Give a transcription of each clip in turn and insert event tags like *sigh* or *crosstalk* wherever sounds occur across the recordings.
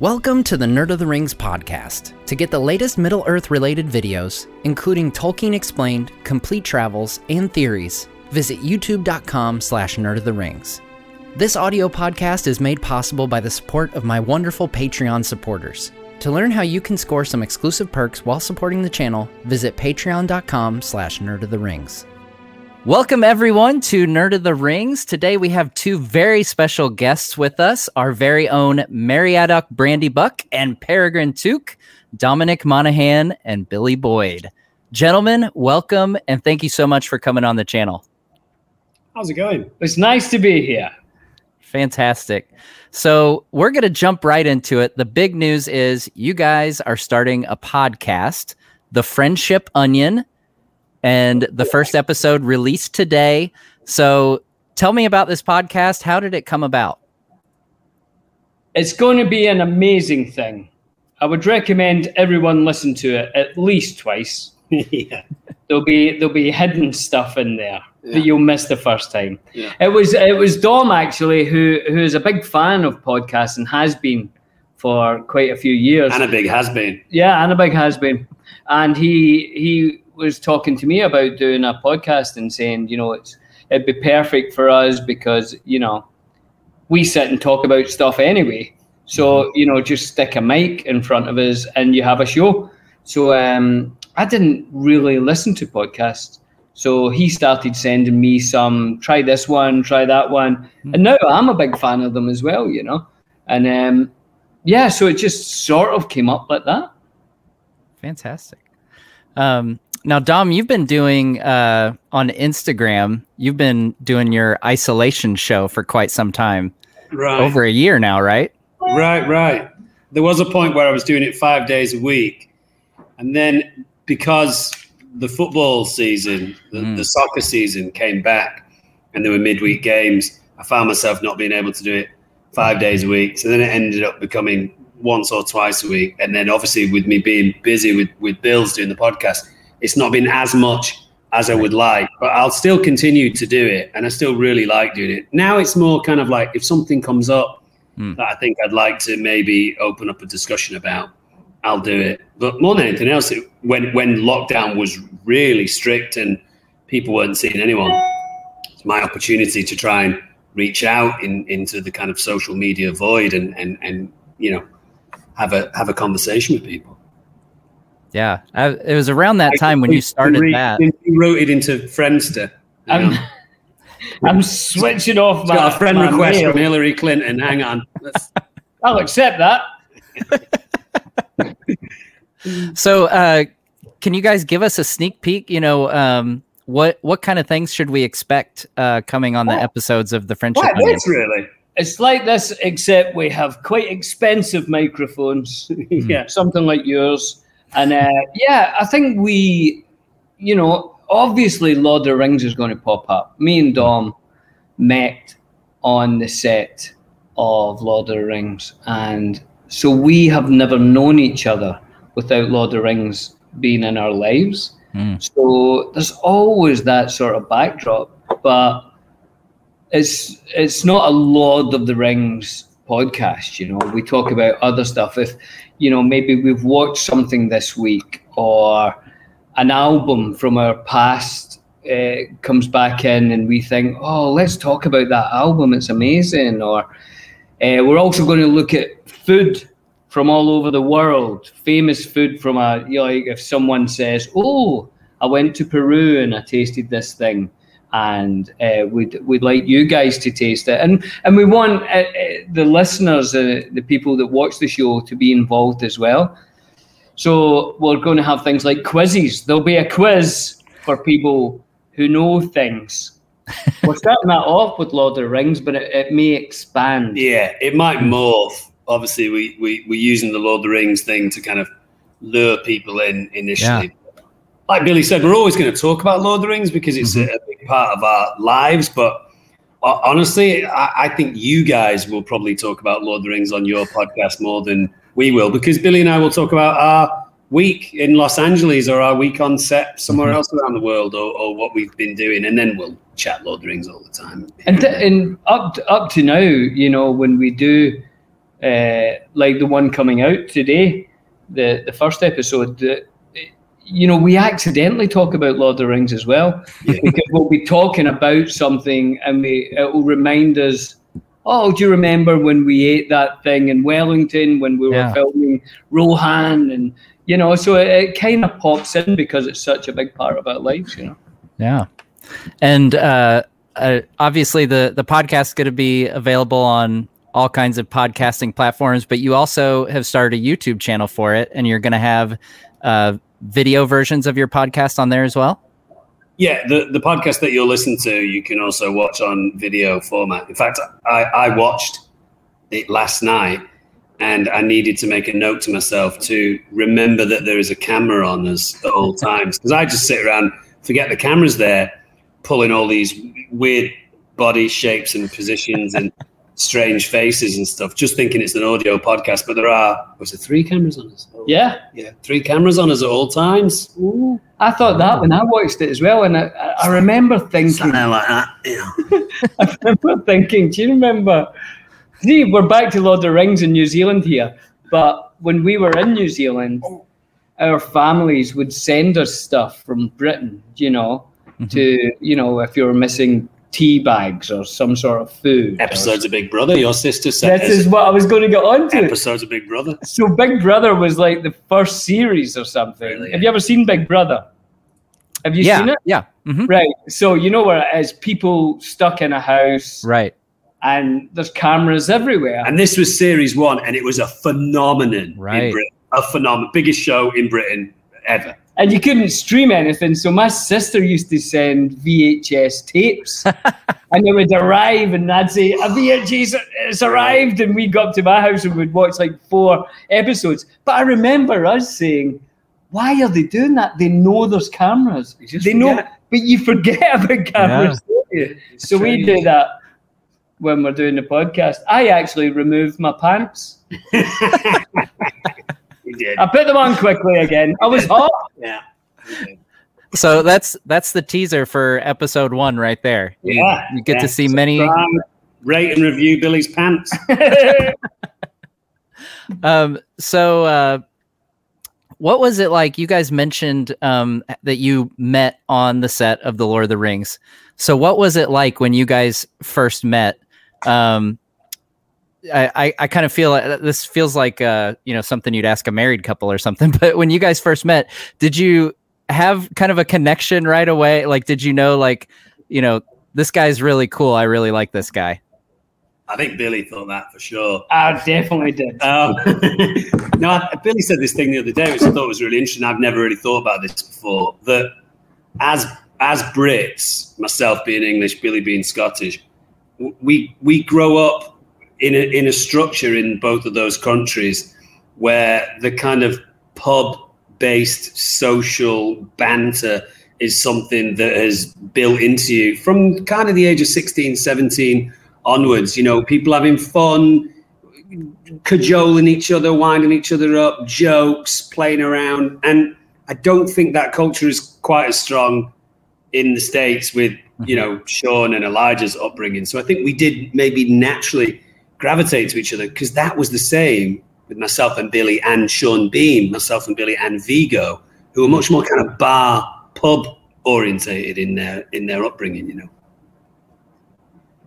Welcome to the Nerd of the Rings podcast. To get the latest Middle Earth related videos, including Tolkien Explained, complete travels, and theories, visit youtube.com slash nerd of the rings. This audio podcast is made possible by the support of my wonderful Patreon supporters. To learn how you can score some exclusive perks while supporting the channel, visit patreon.com slash nerd of the rings. Welcome, everyone, to Nerd of the Rings. Today we have two very special guests with us our very own Meriadoc Brandybuck and Peregrine Took, Dominic Monaghan and Billy Boyd. Gentlemen, welcome and thank you so much for coming on the channel. How's it going? It's nice to be here. Fantastic. So, we're going to jump right into it. The big news is you guys are starting a podcast, The Friendship Onion and the first episode released today. So tell me about this podcast. How did it come about? It's going to be an amazing thing. I would recommend everyone listen to it at least twice. *laughs* yeah. There'll be there'll be hidden stuff in there Yeah. that you'll miss the first time. Yeah. It was it was Dom actually who who is a big fan of podcasts and has been for quite a few years. And a big has been. Yeah, and a big has been. And he he was talking to me about doing a podcast and saying, you know, it's it'd be perfect for us because, you know, we sit and talk about stuff anyway. So, you know, just stick a mic in front of us and you have a show. So um I didn't really listen to podcasts. So he started sending me some, try this one, try that one. And now I'm a big fan of them as well, you know. And um yeah, so it just sort of came up like that. Fantastic. Um, now, Dom, you've been doing uh, on Instagram, you've been doing your isolation show for quite some time, Right. over a year now, right? Right, right. There was a point where I was doing it five days a week. And then because the football season, the, Mm. the soccer season came back and there were midweek games, I found myself not being able to do it five days a week. So then it ended up becoming once or twice a week. And then obviously with me being busy with, with Bills doing the podcast, it's not been as much as I would like, but I'll still continue to do it. And I still really like doing it. Now it's more kind of like if something comes up Hmm. that I think I'd like to maybe open up a discussion about, I'll do it. But more than anything else, it, when, when lockdown was really strict and people weren't seeing anyone, it's my opportunity to try and reach out in, into the kind of social media void and, and, and you know, have a have a conversation with people. Yeah. I, it was around that time when you started Re- that. You wrote it into Friendster. I'm. *laughs* I'm switching off It's my, got a friend request mail. from Hillary Clinton. Hang on. *laughs* I'll accept that. *laughs* So, uh, can you guys give us a sneak peek? You know, um, what what kind of things should we expect uh, coming on the episodes of the Friendship What? Onion? This really? It's like this, except we have quite expensive microphones, yeah. something like yours. And uh, yeah, I think we, you know, obviously Lord of the Rings is going to pop up. Me and Dom met on the set of Lord of the Rings, and so we have never known each other without Lord of the Rings being in our lives. Hmm. So there's always that sort of backdrop, but it's it's not a Lord of the Rings podcast. You know, we talk about other stuff. If you know, maybe we've watched something this week or an album from our past uh, comes back in, and we think, oh, let's talk about that album. It's amazing. Or uh, we're also going to look at food from all over the world, famous food from a you know, like if someone says, "Oh, I went to Peru and I tasted this thing," and uh, we'd we'd like you guys to taste it, and and we want uh, uh, the listeners, uh, the people that watch the show, to be involved as well. So we're going to have things like quizzes. There'll be a quiz for people who know things. *laughs* we're starting that off with Lord of the Rings, but it, it may expand. Yeah, it might morph. Obviously, we, we, we're using the Lord of the Rings thing to kind of lure people in initially. Like Billy said, we're always going to talk about Lord of the Rings because it's a, a big part of our lives. But uh, honestly, I, I think you guys will probably talk about Lord of the Rings on your podcast more than we will because Billy and I will talk about our week in Los Angeles or our week on set somewhere Mhm. else around the world or, or what we've been doing. And then we'll chat Lord of the Rings all the time. And, and up to, up to now, you know, when we do uh, like the one coming out today, the the first episode. The, you know, we accidentally talk about Lord of the Rings as well yeah. because we'll be talking about something and we it will remind us. Oh, do you remember when we ate that thing in Wellington when we were yeah. filming Rohan and you know, so it, it kind of pops in because it's such a big part of our lives, you know. Yeah, and uh, uh, obviously the the podcast is going to be available on all kinds of podcasting platforms, but you also have started a YouTube channel for it, and you're going to have uh, video versions of your podcast on there as well. Yeah, the, the podcast that you'll listen to, you can also watch on video format. In fact, I, I watched it last night and I needed to make a note to myself to remember that there is a camera on us at all *laughs* times because I just sit around, forget the camera's there, pulling all these weird body shapes and positions and strange faces and stuff, just thinking it's an audio podcast. But there are was it three cameras on us? Oh, yeah, yeah, three cameras on us at all times. Ooh, I thought that when I watched it as well, and I, I remember thinking something like that. Yeah, *laughs* I remember thinking. Do you remember? See, we're back to Lord of the Rings in New Zealand here, but when we were in New Zealand, our families would send us stuff from Britain, you know, mm-hmm. to, you know, if you were missing tea bags or some sort of food. Episodes of Big Brother, your sister said. This is what I was going to get on to. Episodes of Big Brother. So Big Brother was like the first series or something. Really? Have you ever seen Big Brother? Have you yeah, seen it? Yeah. Mm-hmm. Right. So you know where it is people stuck in a house. Right and there's cameras everywhere. And this was series one, and it was a phenomenon right. in Britain. A phenomenon, biggest show in Britain ever. And you couldn't stream anything, so my sister used to send VHS tapes, *laughs* and they would arrive, and I'd say, "A VHS has arrived," and we'd go up to my house and we'd watch like four episodes. But I remember us saying, "Why are they doing that? They know there's cameras. They forget. know, but you forget *laughs* about cameras." Yeah. So we do that when we're doing the podcast. I actually removed my pants. *laughs* I put them on quickly again. I was *laughs* hot. Yeah. So that's that's the teaser for episode one right there. You, yeah, you get yeah. to see many rate and review Billy's pants. *laughs* *laughs* um. So, uh, what was it like? You guys mentioned um, that you met on the set of the Lord of the Rings. So, what was it like when you guys first met? Um, I, I kind of feel like this feels like uh, you know something you'd ask a married couple or something. *laughs* But when you guys first met, did you have kind of a connection right away? Like, did you know like you know this guy's really cool? I really like this guy. I think Billy thought that for sure. I definitely did. Um, *laughs* no, Billy said this thing the other day, which I thought was really interesting. I've never really thought about this before. That as as Brits, myself being English, Billy being Scottish, we we grow up in a in a structure in both of those countries where the kind of pub based social banter is something that has built into you from kind of the age of 16 17 onwards you know people having fun cajoling each other winding each other up jokes playing around and i don't think that culture is quite as strong in the states with you mm-hmm. know Sean and Elijah's upbringing. So I think we did maybe naturally gravitate to each other because that was the same with myself and Billy and Sean Bean, myself and Billy and Viggo, who were much more kind of bar pub orientated in their in their upbringing. You know.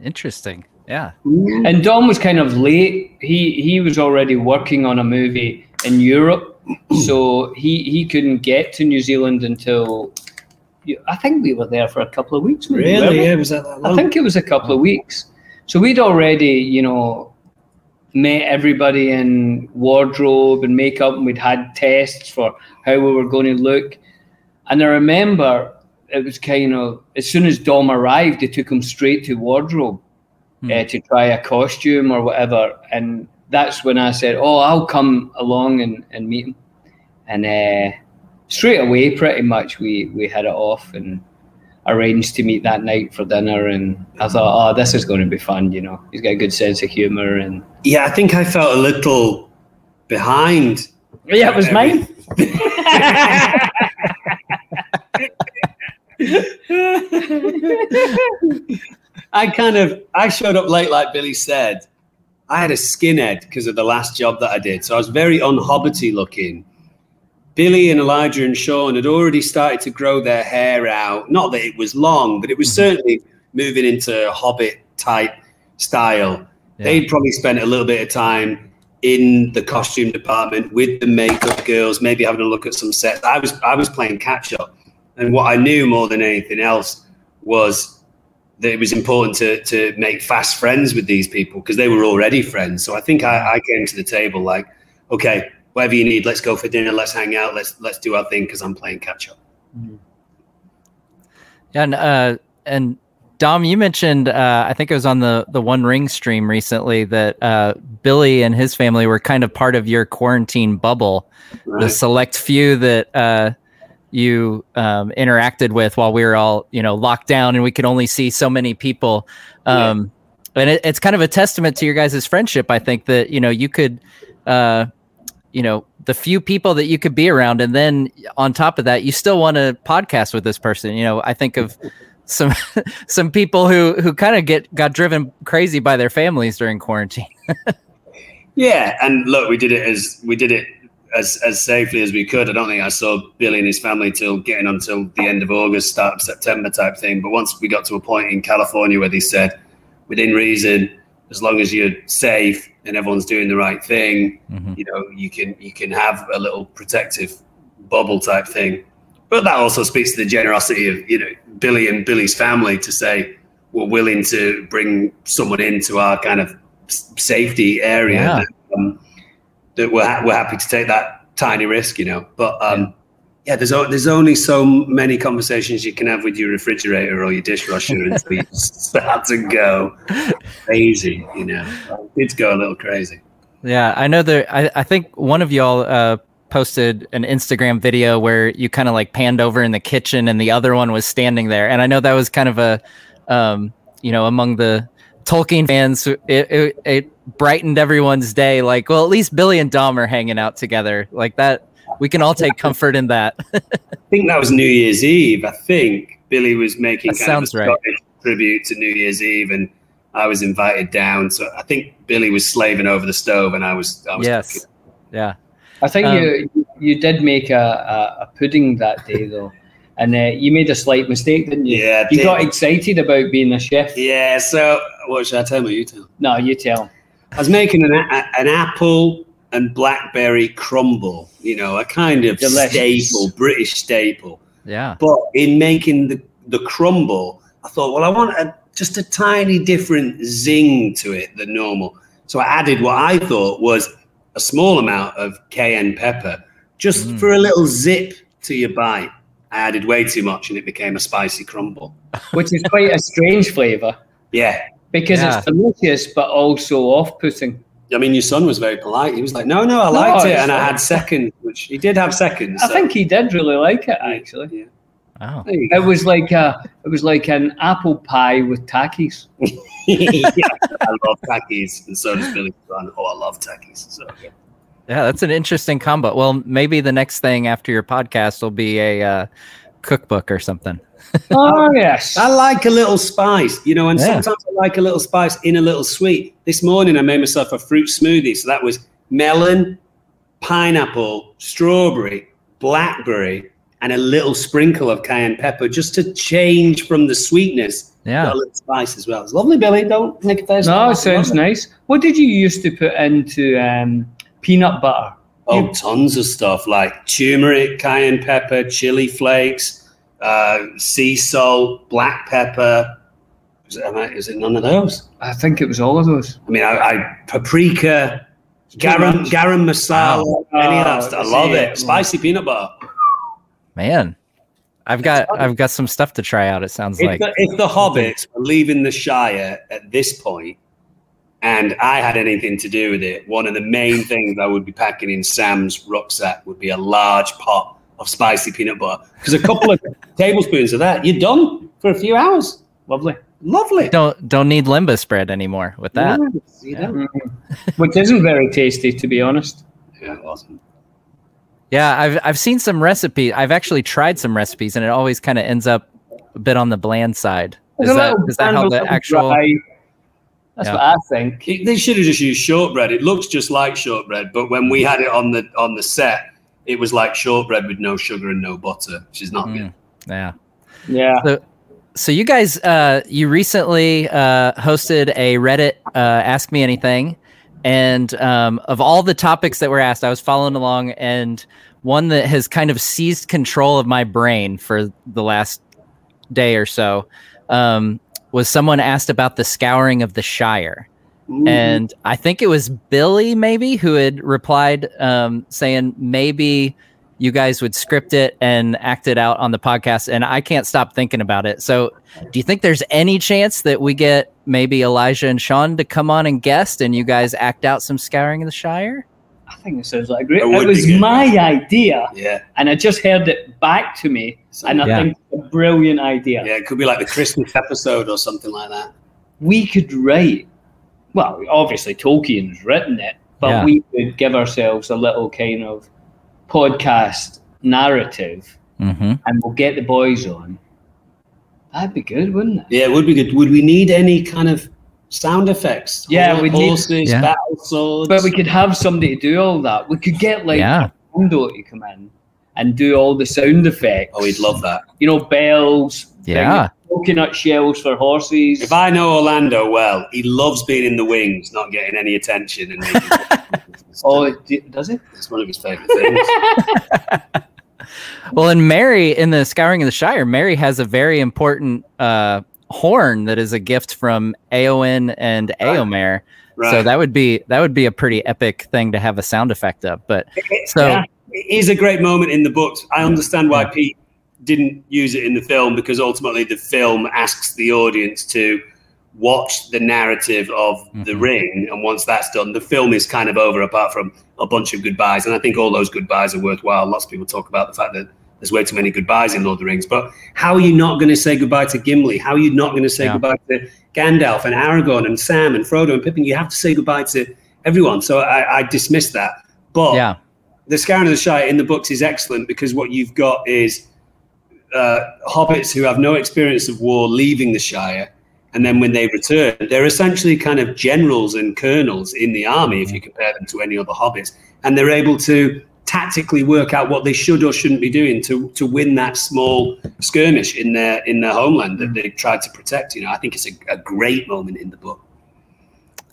Interesting. Yeah. And Dom was kind of late. He he was already working on a movie in Europe, *clears throat* so he he couldn't get to New Zealand until I think we were there for a couple of weeks. Maybe, really? Yeah, was that, that I think it was a couple of weeks. So we'd already, you know, met everybody in wardrobe and makeup, and we'd had tests for how we were going to look. And I remember it was kind of as soon as Dom arrived, they took him straight to wardrobe hmm. uh, to try a costume or whatever. And that's when I said, "Oh, I'll come along and, and meet him." And uh, straight away, pretty much, we we had it off and arranged to meet that night for dinner. And I thought, oh, this is going to be fun. You know, he's got a good sense of humor. And yeah, I think I felt a little behind. Yeah, it was mine. *laughs* I kind of I showed up late, like Billy said, I had a skinhead because of the last job that I did. So I was very unhobbity looking. Billy and Elijah and Sean had already started to grow their hair out. Not that it was long, but it was mm-hmm. certainly moving into hobbit type style. Yeah. They'd probably spent a little bit of time in the costume department with the makeup girls, maybe having a look at some sets. I was I was playing catch up, and what I knew more than anything else was that it was important to to make fast friends with these people because they were already friends. So I think I, I came to the table like, okay, whatever you need, let's go for dinner, let's hang out, let's let's do our thing because I'm playing catch up. Mm-hmm. Yeah, and uh, and Dom, you mentioned uh, I think it was on the the One Ring stream recently that uh, Billy and his family were kind of part of your quarantine bubble, right. the select few that uh, you um, interacted with while we were all you know locked down and we could only see so many people. Um, yeah. And it, it's kind of a testament to your guys' friendship. I think that you know you could, uh, you know, the few people that you could be around, and then on top of that, you still want to podcast with this person. You know, I think of some *laughs* some people who who kind of get got driven crazy by their families during quarantine. *laughs* yeah, and look, we did it as we did it as as safely as we could. I don't think I saw Billy and his family till getting until the end of August, start of September type thing. But once we got to a point in California where they said, within reason, as long as you're safe and everyone's doing the right thing, mm-hmm. you know, you can you can have a little protective bubble type thing. But that also speaks to the generosity of you know Billy and Billy's family to say we're willing to bring someone into our kind of safety area. Yeah. That, um, that we're ha- we're happy to take that tiny risk, you know. But um, yeah, there's there's only so many conversations you can have with your refrigerator or your dishwasher *laughs* until you start to go crazy, you know. Kids go a little crazy. Yeah, I know that. I, I think one of y'all uh, posted an Instagram video where you kind of like panned over in the kitchen and the other one was standing there. And I know that was kind of a, um, you know, among the Tolkien fans, it, it, it, brightened everyone's day. Like, well, at least Billy and Dom are hanging out together. Like that, we can all take comfort in that. *laughs* I think that was New Year's Eve. I think Billy was making that kind of a right. tribute to New Year's Eve, and I was invited down. So I think Billy was slaving over the stove, and I was, I was yes, cooking. yeah. I think um, you you did make a, a, a pudding that day though. and uh, you made a slight mistake, didn't you? Yeah, you got excited about being a chef. Yeah. So, what should I tell you? You tell. No, you tell. I was making an, a, an apple and blackberry crumble. You know, a kind of Delicious. staple, British staple. Yeah. But in making the the crumble, I thought, well, I want a, just a tiny different zing to it than normal. So I added what I thought was a small amount of cayenne pepper, just mm. for a little zip to your bite. I added way too much and it became a spicy crumble. Which is quite a strange flavour. Yeah. Because yeah. it's delicious but also off putting. I mean, your son was very polite. He was like, no, no, I liked no, it. And I had seconds, which he did have seconds. I so. think he did really like it, actually. Yeah. Wow. It was like a, it was like an apple pie with Takis. *laughs* yeah, I love Takis, and so does Billy Son. Oh, I love Takis. So yeah. yeah, that's an interesting combo. Well, maybe the next thing after your podcast will be a uh, cookbook or something. Oh *laughs* yes, I like a little spice, you know, and yeah. sometimes I like a little spice in a little sweet. This morning I made myself a fruit smoothie, so that was melon, pineapple, strawberry, blackberry, and a little sprinkle of cayenne pepper just to change from the sweetness. Yeah. A little spice as well. It's lovely, Billy. Don't make it face. No, it sounds nice. What did you used to put into um, peanut butter? Oh, you- tons of stuff like turmeric, cayenne pepper, chili flakes, uh, sea salt, black pepper. Is it, is it none of those? I think it was all of those. I mean, I, I paprika, garam, garam masala, oh, any of that stuff. I love it. Spicy peanut butter. Man, I've got I've got some stuff to try out. It sounds if like the, if the hobbits were leaving the Shire at this point, and I had anything to do with it, one of the main things I would be packing in Sam's rucksack would be a large pot of spicy peanut butter because a couple of *laughs* tablespoons of that, you're done for a few hours. Lovely, lovely. Don't don't need lembas bread anymore with that. Yeah, yeah. Which isn't very tasty, to be honest. Yeah, awesome. Yeah, I've I've seen some recipes. I've actually tried some recipes, and it always kind of ends up a bit on the bland side. Is that is that how the actual? Dry. That's yeah. what I think. It, they should have just used shortbread. It looks just like shortbread, but when we had it on the on the set, it was like shortbread with no sugar and no butter, which is not mm. good. Yeah. Yeah. So, so you guys, uh, you recently uh, hosted a Reddit uh, Ask Me Anything, and um, of all the topics that were asked, I was following along, and one that has kind of seized control of my brain for the last day or so um, was someone asked about the scouring of the Shire. Ooh. And I think it was Billy, maybe, who had replied um, saying maybe you guys would script it and act it out on the podcast. And I can't stop thinking about it. So, do you think there's any chance that we get maybe Elijah and Sean to come on and guest and you guys act out some scouring of the Shire? I think it sounds like great. It, it was my idea. Yeah. And I just heard it back to me. and I yeah. think it's a brilliant idea. Yeah, it could be like the Christmas episode or something like that. We could write, well, obviously Tolkien's written it, but yeah. we could give ourselves a little kind of podcast narrative mm-hmm. and we'll get the boys on. That'd be good, wouldn't it? Yeah, it would be good. Would we need any kind of sound effects. Yeah, we horses, need yeah. battle swords. But we could have somebody to do all that. We could get like yeah. Orlando to come in and do all the sound effects. Oh, we'd love that. You know, bells. Yeah. Coconut shells for horses. If I know Orlando well, he loves being in the wings, not getting any attention. And *laughs* oh, does it? It's one of his favorite things. *laughs* *laughs* well, and Merry in the Scouring of the Shire, Merry has a very important uh, horn that is a gift from Eowyn and Eomer. Right. So that would be that would be a pretty epic thing to have a sound effect of. But so yeah, it is a great moment in the books. I understand why yeah. Pete didn't use it in the film because ultimately the film asks the audience to watch the narrative of mm-hmm. the ring and once that's done the film is kind of over apart from a bunch of goodbyes and i think all those goodbyes are worthwhile lots of people talk about the fact that there's way too many goodbyes in Lord of the Rings. But how are you not going to say goodbye to Gimli? How are you not going to say yeah. goodbye to Gandalf and Aragorn and Sam and Frodo and Pippin? You have to say goodbye to everyone. So I, I dismiss that. But yeah. the Scouring of the Shire in the books is excellent because what you've got is uh, hobbits who have no experience of war leaving the Shire. And then when they return, they're essentially kind of generals and colonels in the army, if you compare them to any other hobbits. And they're able to tactically work out what they should or shouldn't be doing to to win that small skirmish in their in their homeland that they tried to protect. You know, I think it's a, a great moment in the book.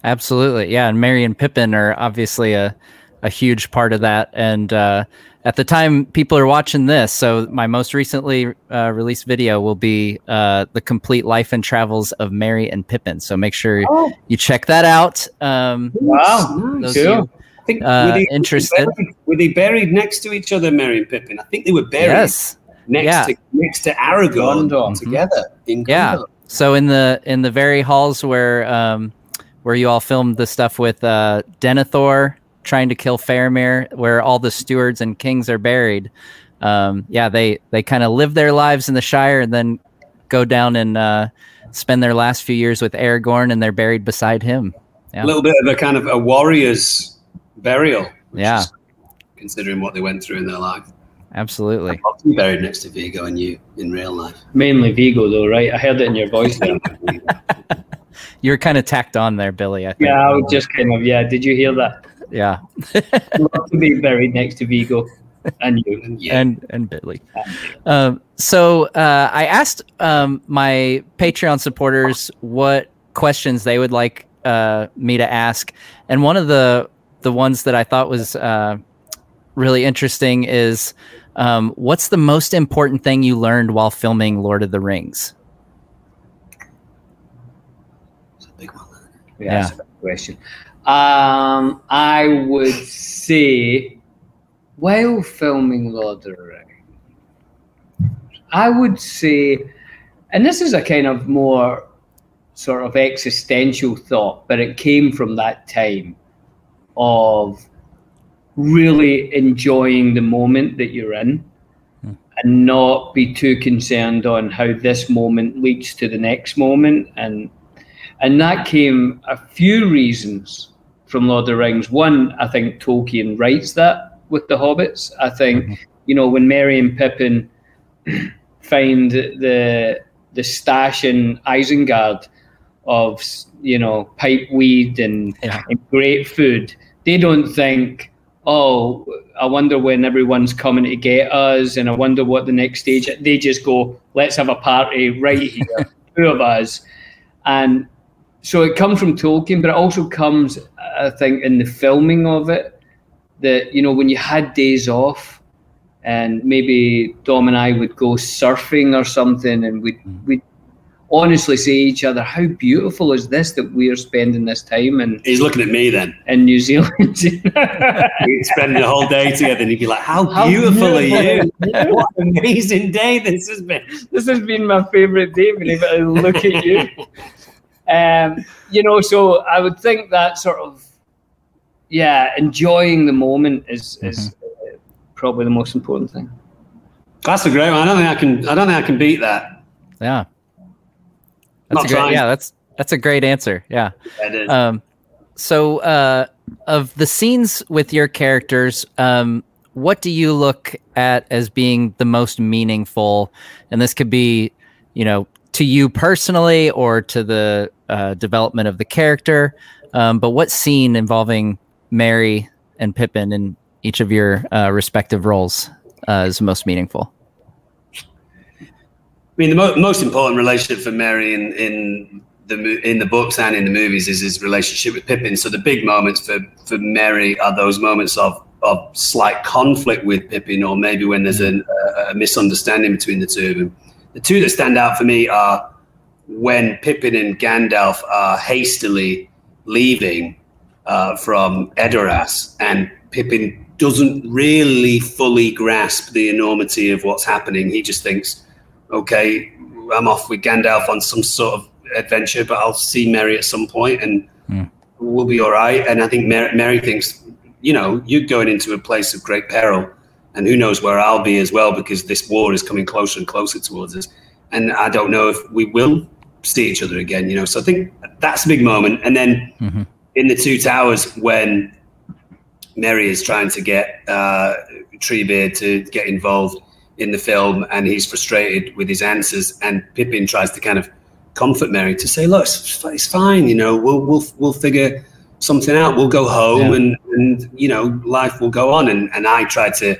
Absolutely, yeah. And Merry and Pippin are obviously a a huge part of that. And uh, at the time people are watching this, so my most recently uh, released video will be uh, the complete life and travels of Merry and Pippin. So make sure oh. you check that out. Um, wow, cool think uh, were they, interested. Were they, buried, were they, buried, next to each other, Merry and Pippin? I think they were buried yes. next yeah. to next to Aragorn mm-hmm. together in Yeah. So in the in the very halls where um, where you all filmed the stuff with uh, Denethor trying to kill Faramir, where all the stewards and kings are buried. Um, yeah, they they kind of live their lives in the Shire and then go down and uh, spend their last few years with Aragorn, and they're buried beside him. Yeah. A little bit of a kind of a warrior's burial. Yeah. Considering what they went through in their life. Absolutely. I'll buried next to Viggo and you in real life. Mainly Viggo, though, right? I heard it in your voice *laughs* there. You're kind of tacked on there, Billy. I think. Yeah, I was just kind of, yeah. Did you hear that? Yeah. *laughs* love to be buried next to Viggo and you. Yeah. And, and Billy. Um, so uh, I asked um, my Patreon supporters what questions they would like uh, me to ask. And one of the the ones that I thought was uh, really interesting is um, what's the most important thing you learned while filming Lord of the Rings? That's a big one. Yeah, yeah. that's a question. Um, I would say while filming Lord of the Rings, I would say, and this is a kind of more sort of existential thought, but it came from that time of really enjoying the moment that you're in hmm. and not be too concerned on how this moment leads to the next moment and and that came a few reasons from Lord of the Rings. One, I think Tolkien writes that with the hobbits. I think, mm-hmm. you know, when Merry and Pippin *clears throat* find the the stash in Isengard of you know pipe weed and, Yeah. and great food, they don't think, oh, I wonder when everyone's coming to get us, and I wonder what the next stage. They just go, let's have a party right here, *laughs* two of us, and so it comes from Tolkien, but it also comes, I think, in the filming of it. That you know, when you had days off, and maybe Dom and I would go surfing or something, and we'd mm-hmm. we'd honestly say to each other, "How beautiful is this that we are spending this time And He's looking at me then. in New Zealand?" *laughs* We'd spend the whole day together and he'd be like, How, How beautiful, are you? what an amazing day this has been. this has been my favorite day able to look at you. *laughs* Um, you know, so I would think that sort of, yeah, enjoying the moment is is uh, probably the most important thing. That's a great one. I don't think I can I don't think I can beat that. Yeah. That's Not a great, trying. yeah, that's that's a great answer. Yeah. That is. Um, so, uh, of the scenes with your characters, um, what do you look at as being the most meaningful? And this could be, you know, to you personally or to the uh, development of the character. Um, but what scene involving Merry and Pippin in each of your uh, respective roles uh, is most meaningful? I mean, the mo- most important relationship for Merry in, in the in the books and in the movies is his relationship with Pippin. So the big moments for for Merry are those moments of of slight conflict with Pippin, or maybe when there's an, a, a misunderstanding between the two of them. The two that stand out for me are when Pippin and Gandalf are hastily leaving uh, from Edoras, and Pippin doesn't really fully grasp the enormity of what's happening. He just thinks, okay, I'm off with Gandalf on some sort of adventure, but I'll see Merry at some point and Mm. we'll be all right. And I think Merry, Merry thinks, you know, you're going into a place of great peril, and who knows where I'll be as well because this war is coming closer and closer towards us. And I don't know if we will see each other again, you know. So I think that's a big moment. And then Mhm. in the Two Towers, when Merry is trying to get uh, Treebeard to get involved in the film, and he's frustrated with his answers, and Pippin tries to kind of comfort Merry to say, "Look, it's, it's fine. You know, we'll we'll we'll figure something out. We'll go home, Yeah. and and you know, life will go on." And and I try to.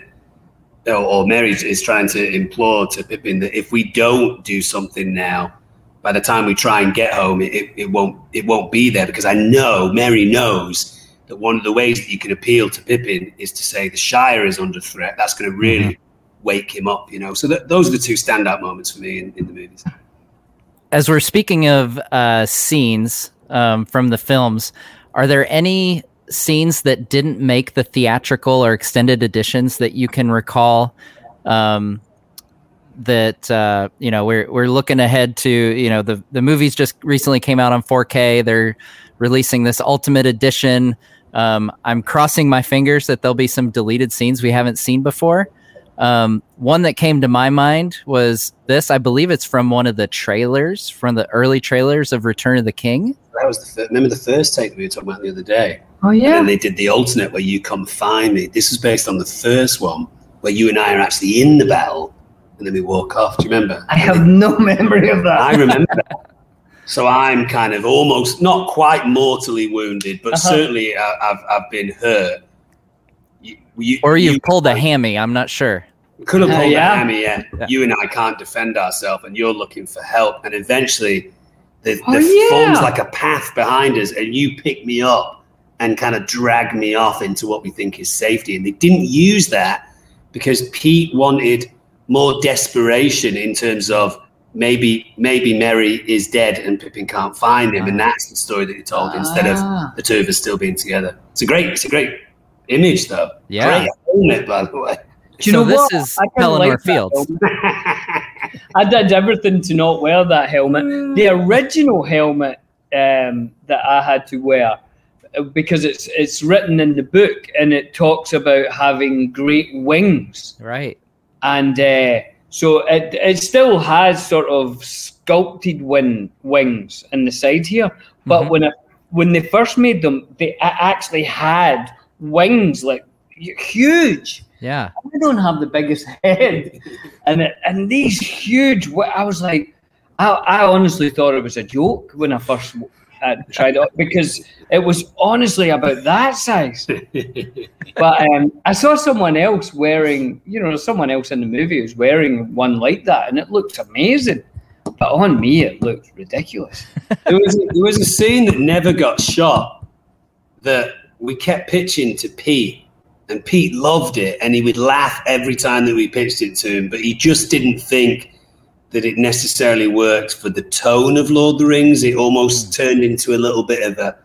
Or Merry is trying to implore to Pippin that if we don't do something now, by the time we try and get home, it, it, won't it won't be there because I know Merry knows that one of the ways that you can appeal to Pippin is to say the Shire is under threat. That's going to really wake him up, you know. So that, those are the two standout moments for me in, in the movies. as we're speaking of uh, scenes um, from the films, are there any scenes that didn't make the theatrical or extended editions that you can recall? Um, that uh, you know we're we're looking ahead to you know the the movies just recently came out on 4K. They're releasing this ultimate edition. Um, I'm crossing my fingers that there'll be some deleted scenes we haven't seen before. Um, one that came to my mind was this. I believe it's from one of the trailers, from the early trailers of Return of the King. That was the first, remember the first take we were talking about the other day. Oh yeah. And they did the alternate where you come find me. This is based on the first one where you and I are actually in the battle, and then we walk off. Do you remember? I have no *laughs* memory of that. I remember that. So I'm kind of almost not quite mortally wounded, but Uh-huh. certainly I, I've I've been hurt. You, you, Or you've you pulled a hammy. I'm not sure. could have Uh, pulled yeah. a hammy, yeah. Yeah. You and I can't defend ourselves, and you're looking for help, and eventually the, Oh, there yeah. forms like a path behind us, and you pick me up and kind of drag me off into what we think is safety. And they didn't use that because Pete wanted more desperation in terms of maybe maybe Merry is dead and Pippin can't find him, and that's the story that he told instead of Ah. the two of us still being together. It's a great, it's a great image, though. Yeah. great helmet, by the way. Do you so know this what? is I kinda Pelennor like Fields. *laughs* I did everything to not wear that helmet. The original helmet um, that I had to wear, uh, because it's it's written in the book and it talks about having great wings, Right. And uh, so it it still has sort of sculpted wing, wings in the side here. But Mhm. when it when they first made them, they actually had wings like huge. Yeah. I don't have the biggest *laughs* head, and it, and these huge. I was like, I, I honestly thought it was a joke when I first uh, tried it because it was honestly about that size. but um, I saw someone else wearing, you know, someone else in the movie was wearing one like that, and it looked amazing. But on me, it looked ridiculous. *laughs* there was there was a scene that never got shot that we kept pitching to Pete, and Pete loved it, and he would laugh every time that we pitched it to him. But he just didn't think that it necessarily worked for the tone of Lord of the Rings. It almost turned into a little bit of a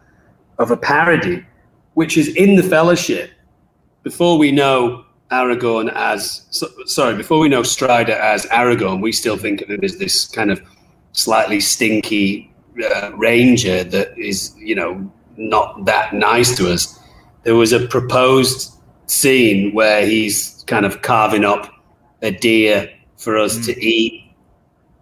of a parody, which is in the Fellowship. Before we know Aragorn as so, sorry, before we know Strider as Aragorn, we still think of him as this kind of slightly stinky uh, ranger that is, you know, not that nice to us. There was a proposed scene where he's kind of carving up a deer for us mm. to eat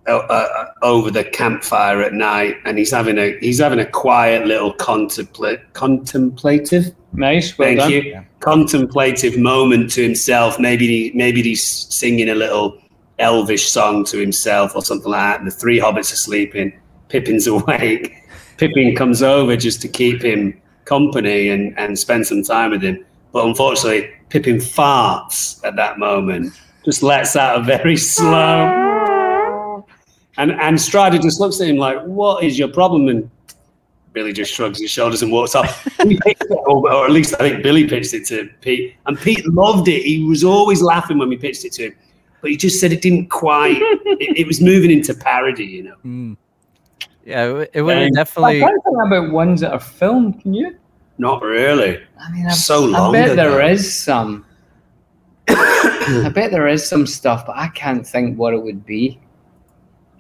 uh, uh, over the campfire at night, and he's having a he's having a quiet little contemplate contemplative. Nice, well thank done. you. Yeah. Contemplative moment to himself. Maybe he, maybe he's singing a little elvish song to himself or something like that. The three hobbits are sleeping. Pippin's *laughs* awake. Pippin comes over just to keep him company and, and spend some time with him. But unfortunately, Pippin farts at that moment, just lets out a very slow *laughs* and and Strider just looks at him like, "What is your problem?" And Billy just shrugs his shoulders and walks off. *laughs* or, or, at least I think Billy pitched it to Pete, and Pete loved it. He was always laughing when we pitched it to him, but he just said it didn't quite. *laughs* it, it, was moving into parody, you know. Mm. Yeah, it would um, definitely. I can't think about ones that are filmed. Can you? Not really. I mean, I, so long. I bet ago. there is some. *coughs* I bet there is some stuff, but I can't think what it would be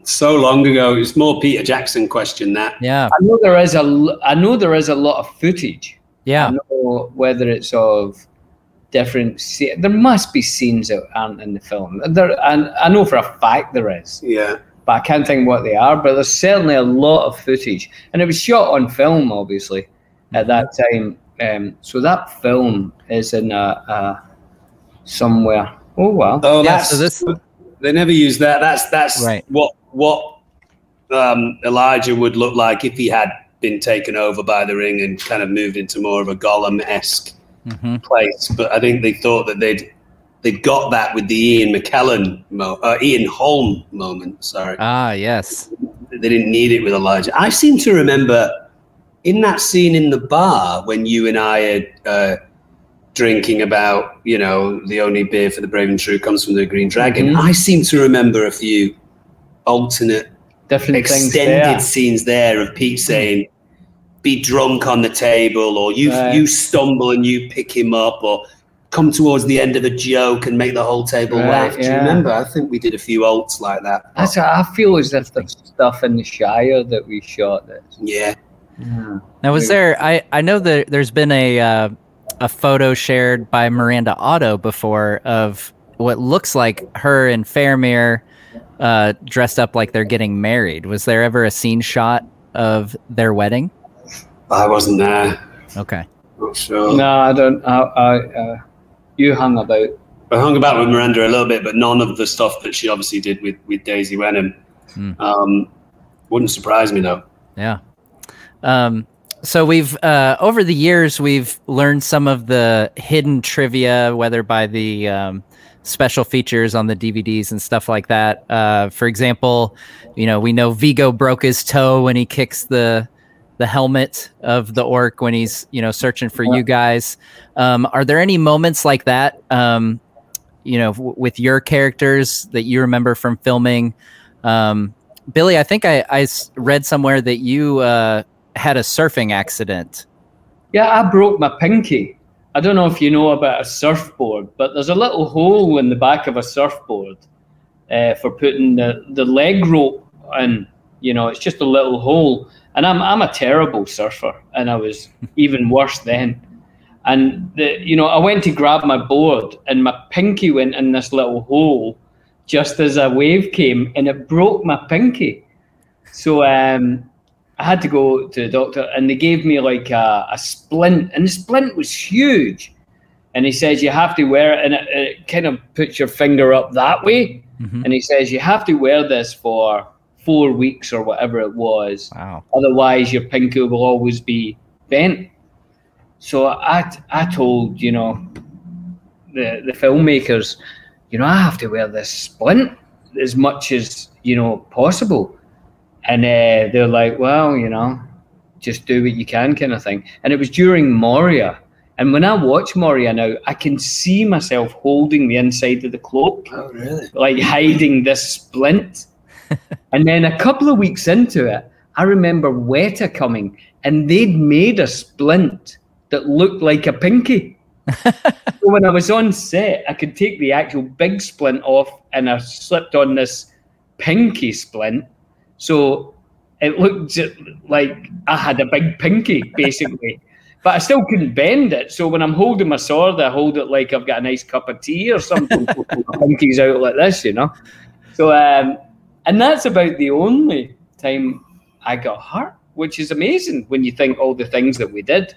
so long ago. It's more Peter Jackson question that. Yeah, I know there is a. I know there is a lot of footage. Yeah, I know whether it's of different. There must be scenes that aren't in the film. There, and I know for a fact there is. Yeah. But I can't think what they are. But there's certainly a lot of footage, and it was shot on film, obviously, at that time. Um, so that film is in a, a somewhere. Oh well. Oh, yeah, so this they never use that. That's that's right. what what um, Elijah would look like if he had been taken over by the ring and kind of moved into more of a Gollum esque mm-hmm. place. But I think they thought that they'd they'd got that with the Ian McKellen, mo- uh, Ian Holm moment. Sorry. Ah, yes. They didn't need it with Elijah. I seem to remember in that scene in the bar when you and I are. Uh, drinking about, you know, the only beer for the brave and true comes from the Green Dragon. Mm-hmm. I seem to remember a few alternate, different extended there. scenes there of Pete saying, "Be drunk on the table," or "You right. you stumble and you pick him up," or come towards the end of a joke and make the whole table right, laugh. Do you remember? I think we did a few alts like that. That's I feel as if the stuff in the Shire that we shot. That yeah. yeah. Now, was there? I I know that there's been a uh, a photo shared by Miranda Otto before of what looks like her and Faramir uh, dressed up like they're getting married. Was there ever a scene shot of their wedding? I wasn't there. Okay. Not sure. No, I don't. I, I uh, you hung about. I hung about with Miranda a little bit, but none of the stuff that she obviously did with, with Daisy Wenham. Mm. Um, wouldn't surprise me though. Yeah. Um, so we've uh, over the years we've learned some of the hidden trivia, whether by the um, special features on the DVDs and stuff like that. Uh, for example, you know, we know Viggo broke his toe when he kicks the the helmet of the orc when he's you know searching for you guys. Um, are there any moments like that? Um, you know, w- with your characters that you remember from filming. Um, Billy, I think I, I read somewhere that you uh, had a surfing accident. Yeah, I broke my pinky I don't know if you know about a surfboard, but there's a little hole in the back of a surfboard uh, for putting the, the leg rope in. You know, it's just a little hole. And I'm I'm a terrible surfer, and I was *laughs* even worse then. And the, you know, I went to grab my board, and my pinky went in this little hole just as a wave came, and it broke my pinky. So um, I had to go to the doctor, and they gave me like a, a splint, and the splint was huge. And he says you have to wear it, and it, it kind of puts your finger up that way. Mm-hmm. And he says you have to wear this for four weeks or whatever it was. Wow. Otherwise, your pinky will always be bent. So I, I told, you know, the, the filmmakers, you know, I have to wear this splint as much as, you know, possible. And uh, they're like, well, you know, just do what you can kind of thing. And it was during Moria. And when I watch Moria now, I can see myself holding the inside of the cloak, Oh, really? like hiding this splint. *laughs* and then a couple of weeks into it, I remember Weta coming and they'd made a splint that looked like a pinky. *laughs* so when I was on set, I could take the actual big splint off and I slipped on this pinky splint. So it looked like I had a big pinky, basically. *laughs* but I still couldn't bend it. So when I'm holding my sword, I hold it like I've got a nice cup of tea or something. *laughs* my pinky's out like this, you know. So, um, and that's about the only time I got hurt, which is amazing when you think all the things that we did.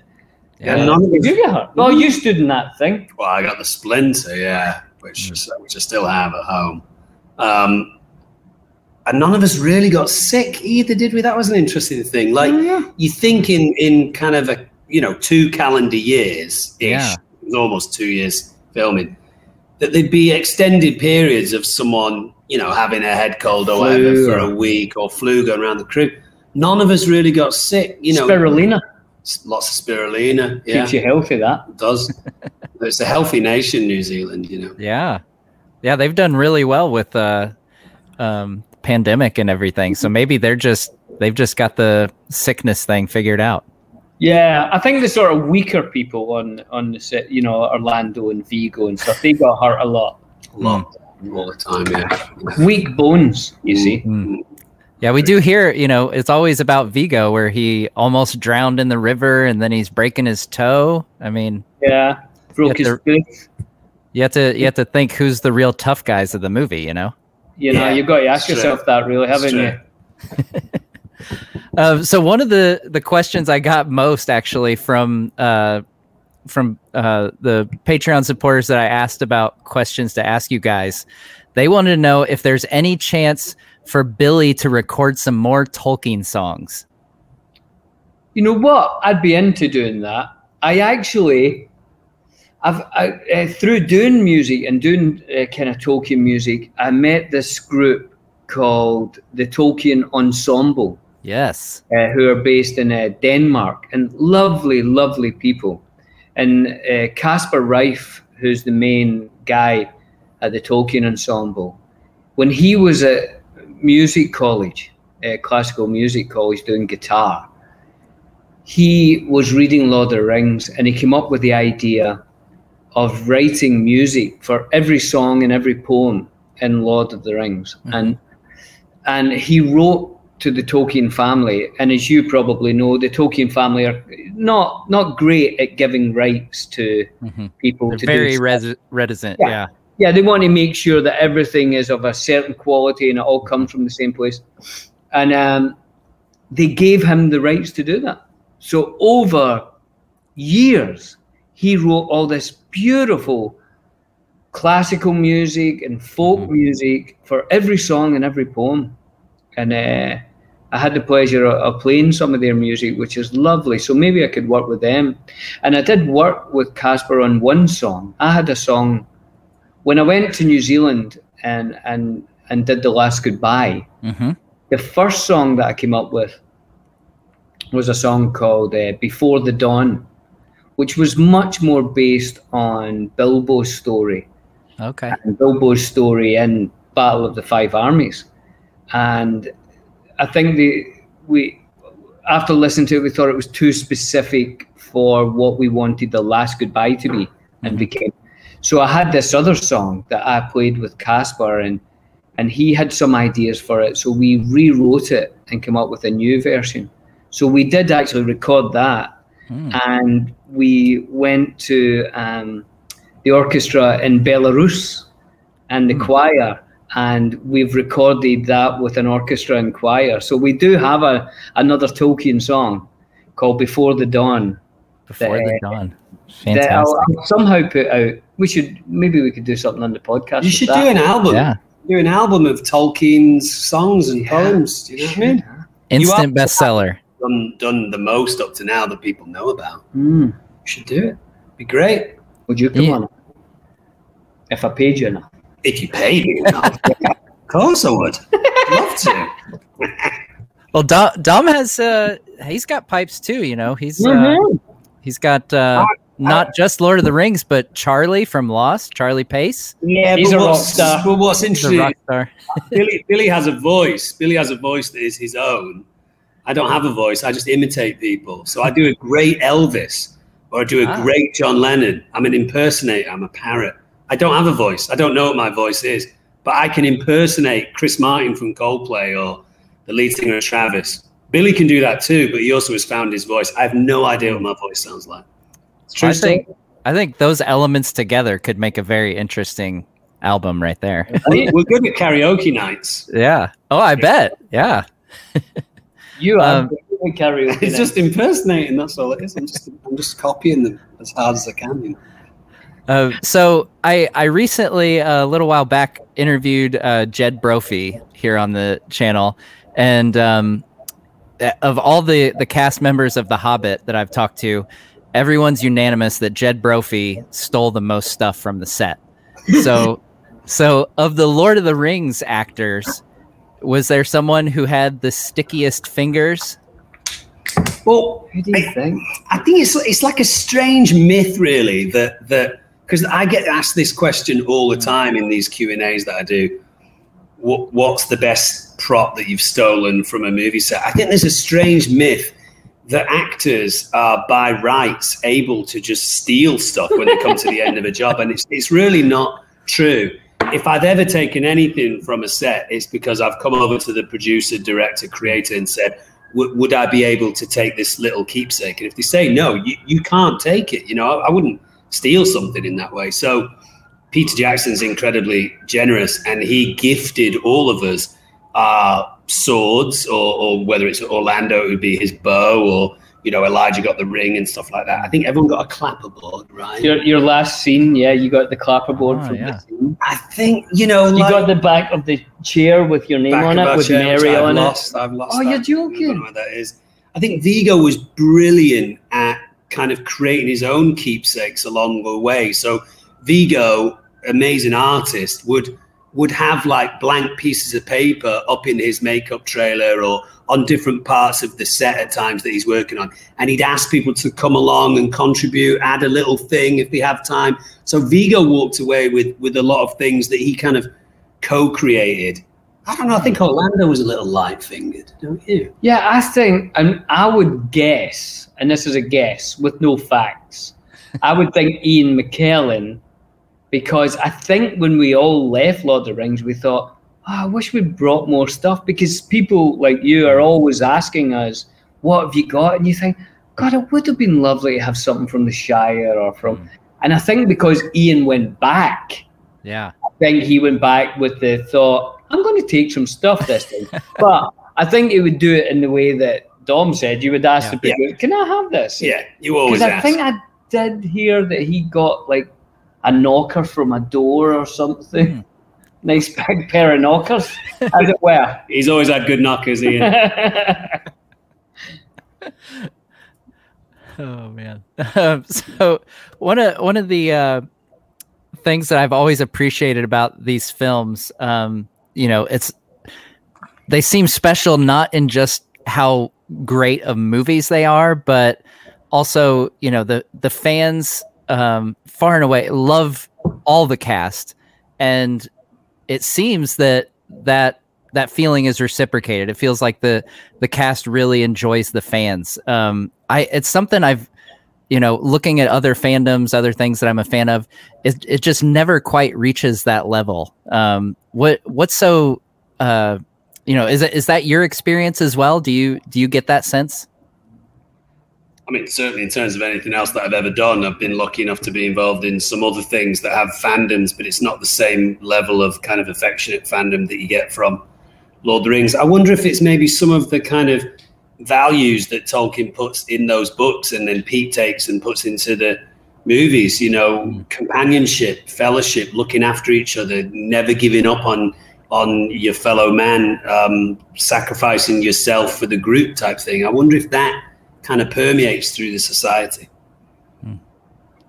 Yeah, Yeah. none of us, you get hurt? Well, you stood in that thing. well, I got the splinter, yeah, which which I still have at home. Um, and none of us really got sick either, did we? That was an interesting thing. Like you think in in kind of a you know two calendar years ish, Yeah. almost two years filming, that there'd be extended periods of someone you know having a head cold or whatever for a week or flu going around the crew. None of us really got sick. You know, Spirulina lots of spirulina. Yeah, keeps you healthy. That it does. *laughs* it's a healthy nation, New Zealand. You know. Yeah. Yeah, they've done really well with uh um pandemic and everything. So maybe they're just they've just got the sickness thing figured out. Yeah, I think the sort of weaker people on on the set, you know, Orlando and Viggo and stuff, they got hurt a lot. A lot all the time. Yeah. *laughs* Weak bones, you see. Mm. Yeah, we do hear, you know, it's always about Viggo where he almost drowned in the river and then he's breaking his toe. I mean, Yeah, broke his Yeah, tooth. you have to you have to think who's the real tough guys of the movie, you know? You know, Yeah, you've got to ask it's yourself that, really, haven't you? Uh, *laughs* so one of the the questions I got most actually from uh, from uh, the Patreon supporters that I asked about questions to ask you guys, they wanted to know if there's any chance for Billy to record some more Tolkien songs. You know what? I'd be into doing that. I actually, I've I, uh, through doing music and doing uh, kind of Tolkien music, I met this group called the Tolkien Ensemble. Yes. uh, who are based in uh, Denmark, and lovely, lovely people. And uh, Caspar Reiff, who's the main guy at the Tolkien Ensemble, when he was at music college, uh, classical music college, doing guitar, he was reading Lord of the Rings, and he came up with the idea of writing music for every song and every poem in Lord of the Rings, and and he wrote to the Tolkien family, and as you probably know, the Tolkien family are not not great at giving rights to Mhm. people They're to very res- reticent. Yeah. Yeah. Yeah, they want to make sure that everything is of a certain quality and it all comes from the same place. And um, they gave him the rights to do that. So over years, he wrote all this beautiful classical music and folk Mhm. music for every song and every poem. And uh, I had the pleasure of, of playing some of their music, which is lovely. So maybe I could work with them. And I did work with Caspar on one song. I had a song when I went to New Zealand and and and did the last goodbye. hmm The first song that I came up with was a song called uh, "Before the Dawn," which was much more based on Bilbo's story Okay. and Bilbo's story in Battle of the Five Armies. And I think the we after listening to it, we thought it was too specific for what we wanted the last goodbye to be and Mhm. became. So I had this other song that I played with Caspar and and he had some ideas for it. So we rewrote it and came up with a new version. So we did actually record that Mm. and we went to um, the orchestra in Belarus and the Hmm. choir, and we've recorded that with an orchestra and choir. So we do have a another Tolkien song called "Before the Dawn" Before the Uh, dawn. that Fantastic. I'll, I'll somehow put out. We should maybe we could do something on the podcast. You should that. do an album. Yeah. do an album of Tolkien's songs and Yeah. poems. Do you know what I mean? Instant are- bestseller. Done, done the most up to now that people know about. Mm. You should do it. Be great Would you come Yeah. on? If I paid you enough. if you paid me. enough. *laughs* of course, I would. Love to. *laughs* Well, Dom, Dom has uh, he's got pipes too. You know, he's uh, Mhm. he's got uh, not just Lord of the Rings, but Charlie from Lost, Charlie Pace, Yeah, He's a rock star. But what's interesting. Billy, Billy has a voice. Billy has a voice that is his own. I don't have a voice. I just imitate people. So I do a great Elvis or I do a Ah. great John Lennon. I'm an impersonator. I'm a parrot. I don't have a voice. I don't know what my voice is, but I can impersonate Chris Martin from Coldplay or the lead singer of Travis. Billy can do that too, but he also has found his voice. I have no idea what my voice sounds like. It's true I think I think those elements together could make a very interesting album right there. We're good at karaoke nights. yeah. Oh, I bet. Yeah. *laughs* You are Um, karaoke. *laughs* It's just impersonating. That's all it is. I'm just, I'm just copying them as hard as I can. You know? Uh, so I I recently a little while back interviewed uh, Jed Brophy here on the channel, and um, uh, of all the the cast members of The Hobbit that I've talked to, everyone's unanimous that Jed Brophy stole the most stuff from the set. So, *laughs* so of the Lord of the Rings actors, was there someone who had the stickiest fingers? Well, Who do you think? I think it's it's like a strange myth, really, that that because I get asked this question all the time in these Q and A's that I do. What, what's the best prop that you've stolen from a movie set? I think there's a strange myth that actors are by rights able to just steal stuff when they come to the end of a job, and it's it's really not true. If I've ever taken anything from a set, it's because I've come over to the producer, director, creator, and said, would, I be able to take this little keepsake? And if they say no, you, you can't take it. You know, I, I wouldn't steal something in that way. So Peter Jackson's incredibly generous, and he gifted all of us our swords, or, or whether it's Orlando, it would be his bow, or you know, Elijah got the ring and stuff like that. I think everyone got a clapperboard, right? Your, your last scene, yeah, you got the clapperboard Oh, ah, from yeah. the scene. I think you know, You got the back of the chair with your name on of it, our with chair, which Mary I've on lost, I've lost. Oh, you're that. I don't joking. know what that is. I think Viggo was brilliant at kind of creating his own keepsakes along the way. So Viggo, amazing artist, would would have like blank pieces of paper up in his makeup trailer or on different parts of the set at times that he's working on. And he'd ask people to come along and contribute, add a little thing if they have time. So Viggo walked away with with a lot of things that he kind of co-created. I don't know. I think Orlando was a little light-fingered, don't you? Yeah, I think, and I would guess, and this is a guess with no facts, I would think Ian McKellen, because I think when we all left Lord of the Rings, we thought, oh, I wish we'd brought more stuff because people like you are always asking us, what have you got? And you think, God, it would have been lovely to have something from the Shire or from. Mm. And I think because Ian went back, Yeah. I think he went back with the thought, I'm going to take some stuff this time. *laughs* but I think he would do it in the way that Dom said. You would ask Yeah. the people, can I have this? Yeah, you always Because I think I did hear that he got like a knocker from a door or something. Hmm. *laughs* Nice big pair of knockers, as it were. *laughs* He's always had good knockers, Ian. *laughs* Oh man. Um, so one of one of the uh, things that I've always appreciated about these films, um, you know, it's they seem special not in just how great of movies they are, but also you know the the fans um, far and away love all the cast, and it seems that that that feeling is reciprocated. It feels like the the cast really enjoys the fans. Um, I it's something I've you know looking at other fandoms, other things that I'm a fan of. It it just never quite reaches that level. Um, what what's so uh, you know is it is that your experience as well? Do you do you get that sense? I mean, certainly in terms of anything else that I've ever done, I've been lucky enough to be involved in some other things that have fandoms, but it's not the same level of kind of affectionate fandom that you get from Lord of the Rings. I wonder if it's maybe some of the kind of values that Tolkien puts in those books and then Pete takes and puts into the movies, you know, companionship, fellowship, looking after each other, never giving up on on your fellow man, um, sacrificing yourself for the group type thing. I wonder if that kind of permeates through the society.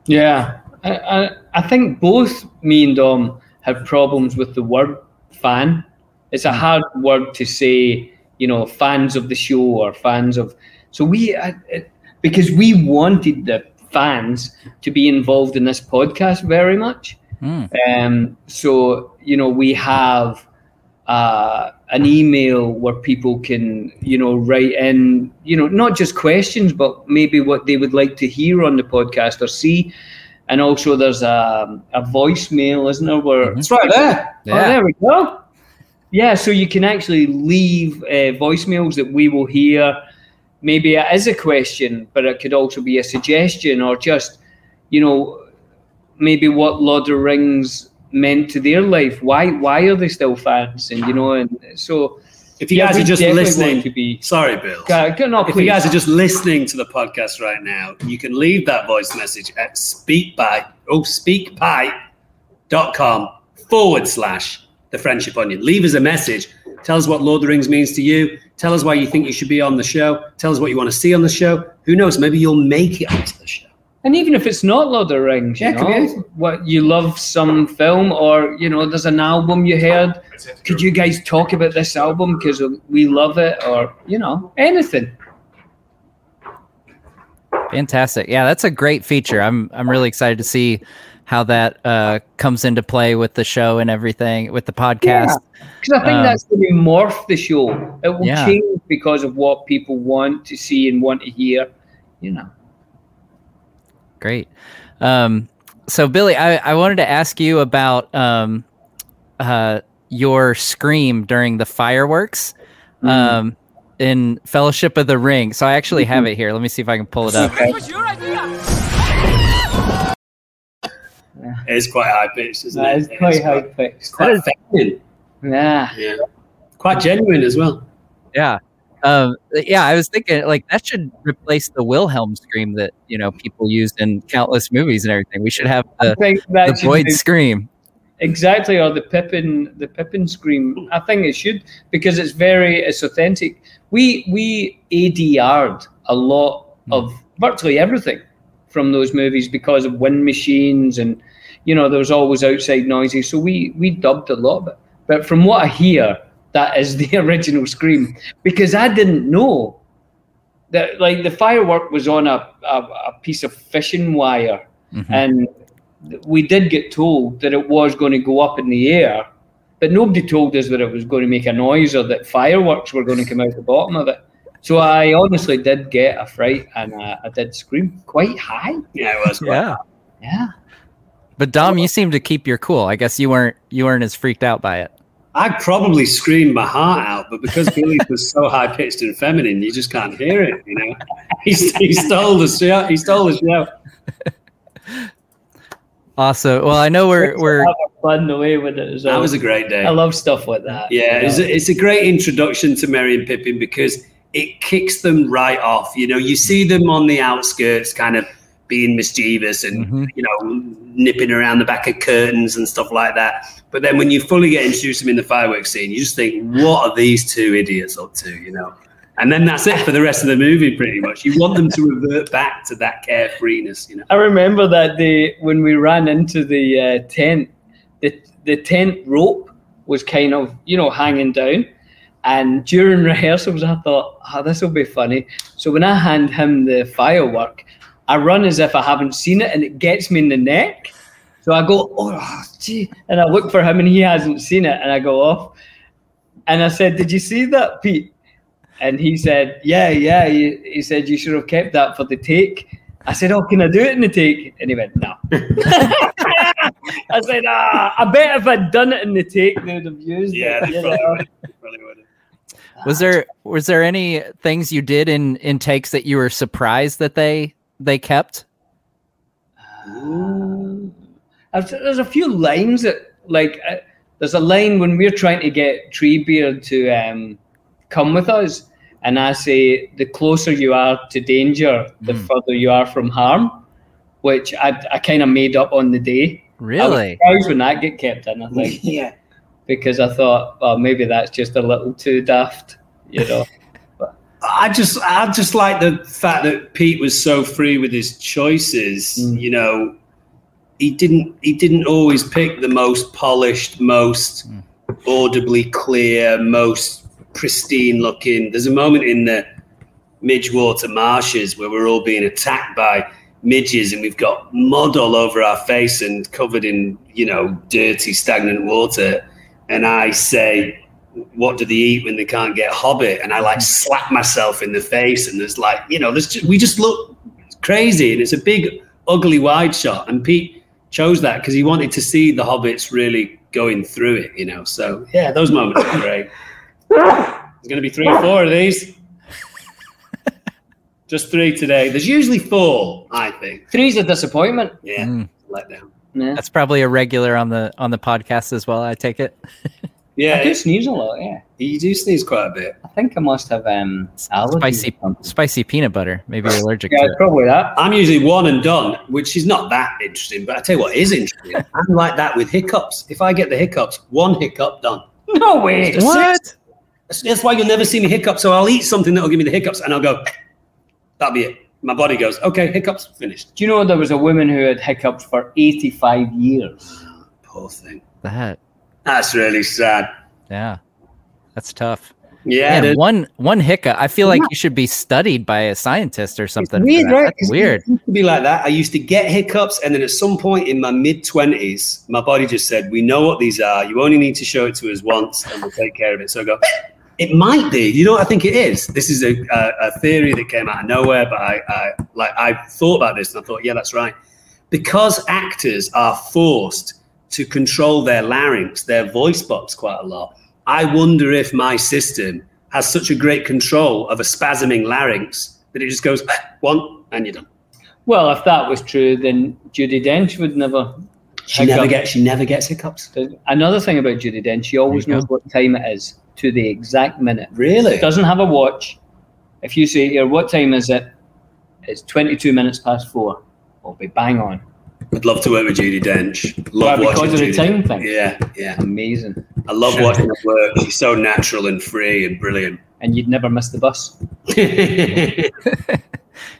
Yeah, I, I, I think both me and Dom have problems with the word fan. It's a hard word to say, you know, fans of the show or fans of. So we, I, it, because we wanted the fans to be involved in this podcast very much. Mm. Um, so you know, we have uh, an email where people can, you know, write in, you know, not just questions, but maybe what they would like to hear on the podcast or see. And also, there's a, a voicemail, isn't there? Where it's right there. Oh, there we go. Yeah, so you can actually leave uh, voicemails that we will hear. Maybe it is a question, but it could also be a suggestion or just, you know, maybe what Lord of Rings meant to their life. Why why are they still fans? And you know, and so if you yeah, guys are just listening, to be- sorry, Bill. Go- no, if you guys are just listening to the podcast right now, you can leave that voice message at speakpipe, oh, speakpipe.com forward slash the friendship onion. Leave us a message. Tell us what Lord of the Rings means to you. Tell us why you think you should be on the show. Tell us what you want to see on the show. Who knows? Maybe you'll make it onto the show. And even if it's not Lord of the Rings, you Yeah, it could be know, what you love some film or you know, there's an album you heard. Could you guys talk about this album because we love it, or you know, anything? Fantastic. Yeah, that's a great feature. I'm I'm really excited to see how that uh, comes into play with the show and everything with the podcast. Because I think Um, that's going to morph the show. It will Yeah. change because of what people want to see and want to hear. You know. Great. Um, so Billy, I, I wanted to ask you about um, uh, your scream during the fireworks um, in Fellowship of the Ring. So I actually have it here. Let me see if I can pull it up. It's quite high pitched, isn't That it? is quite It's high pitched. Quite feminine. Yeah. Yeah. Quite genuine as well. Yeah. Um, yeah, I was thinking like that should replace the Wilhelm scream that you know people used in countless movies and everything. We should have the, the Boyd scream. exactly or the Pippin the Pippin scream. I think it should because it's very it's authentic. We we ADR'd a lot of virtually everything from those movies because of wind machines and you know there was always outside noises. So we we dubbed a lot of it. But from what I hear, that is the *laughs* original scream because I didn't know that like the firework was on a, a, a piece of fishing wire Mhm. and we did get told that it was going to go up in the air, but nobody told us that it was going to make a noise or that fireworks were going to come out the bottom of it. So I honestly did get a fright and uh, I did scream quite high. Yeah, it was. Quite Yeah. Yeah. But Dom, you seem to keep your cool. I guess you weren't you weren't as freaked out by it. I'd probably scream my heart out, but because Billy was so high pitched and feminine, you just can't hear it. You know, he, he stole the show. He stole the show. Awesome. Well, I know we're we're Have fun away with it as well. That was a great day. I love stuff like that. Yeah, you it's a, it's a great introduction to Merry and Pippin because it kicks them right off. You know, you see them on the outskirts, kind of being mischievous and Mhm. you know nipping around the back of curtains and stuff like that. But then when you fully get introduced to them in the fireworks scene, you just think, what are these two idiots up to? You know. And then that's it for the rest of the movie, pretty much. You want them to revert back to that carefreeness, you know. I remember that day when we ran into the uh, tent. The the tent rope was kind of you know hanging down, and during *laughs* rehearsals I thought, oh, this will be funny. So when I hand him the firework, I run as if I haven't seen it, and it gets me in the neck. So I go, oh gee, and I look for him, and he hasn't seen it, and I go off, and I said, did you see that, Pete? And he said, yeah, yeah. He, he said you should have kept that for the take. I said, "Oh, can I do it in the take?" And he went, "No." *laughs* I said, "Ah, I bet if I'd done it in the take, they would have used Yeah, it." they you probably would. Probably was there was there any things you did in in takes that you were surprised that they they kept? I've- There's a few lines that, like, uh, there's a line when we're trying to get Treebeard to um, come with us, and I say, "The closer you are to danger, the Hmm. further you are from harm," which I, I kind of made up on the day. I was Really? surprised when that get kept in. I *laughs* think. Yeah. because I thought, well, maybe that's just a little too daft, you know. *laughs* I just, I just like the fact that Pete was so free with his choices. Mm. You know, he didn't, he didn't always pick the most polished, most Mm. audibly clear, most pristine looking. There's a moment in the Midgewater marshes where we're all being attacked by midges and we've got mud all over our face and covered in, you know, dirty, stagnant water. And I say, what do they eat when they can't get hobbit? And I like slap myself in the face. And there's like, you know, there's just, we just look crazy. And it's a big, ugly wide shot. And Pete chose that because he wanted to see the hobbits really going through it, you know. So yeah, those moments are great. There's going to be three or four of these. Just three today. There's usually four, I think. Three's a disappointment. Yeah, Mm. let down. Yeah. That's probably a regular on the on the podcast as well. I take it. *laughs* Yeah, I do sneeze a lot, yeah. you do sneeze quite a bit. I think I must have um. Spicy spicy peanut butter. Maybe you're allergic Yeah, to it. probably that. I'm usually one and done, which is not that interesting. But I tell you what is interesting. *laughs* I'm like that with hiccups. If I get the hiccups, one hiccup done. No way. What? That's, that's why you'll never see me hiccup. So I'll eat something that'll give me the hiccups, and I'll go. That'll be it. My body goes, okay, hiccups, finished. Do you know there was a woman who had hiccups for 85 years? Poor thing. That. That's really sad. Yeah. That's tough. Yeah, Man, it is. one one hiccup. I feel like you should be studied by a scientist or something. for weird, right? That's 'Cause weird. It used to be like that. I used to get hiccups, and then at some point in my mid twenties, my body just said, "We know what these are. You only need to show it to us once, and we'll take care of it." So I go. Eh, it might be. You know what I think it is? This is a, a, a theory that came out of nowhere, but I, I like I thought about this and I thought, yeah, that's right. Because actors are forced to control their larynx, their voice box quite a lot. I wonder if my system has such a great control of a spasming larynx that it just goes eh, one and you're done. Well, if that was true, then Judi Dench would never. She never gets she never gets hiccups. Another thing about Judi Dench, she always knows what time it is to the exact minute. Really? Doesn't have a watch. If you say here, what time is it? It's 22 minutes past four. I'll be bang on. I'd love to work with Judi Dench. Love Why, watching because of the Judi time thing? Yeah, yeah. Amazing. I love watching her work. She's so natural and free and brilliant. And you'd never miss the bus. *laughs*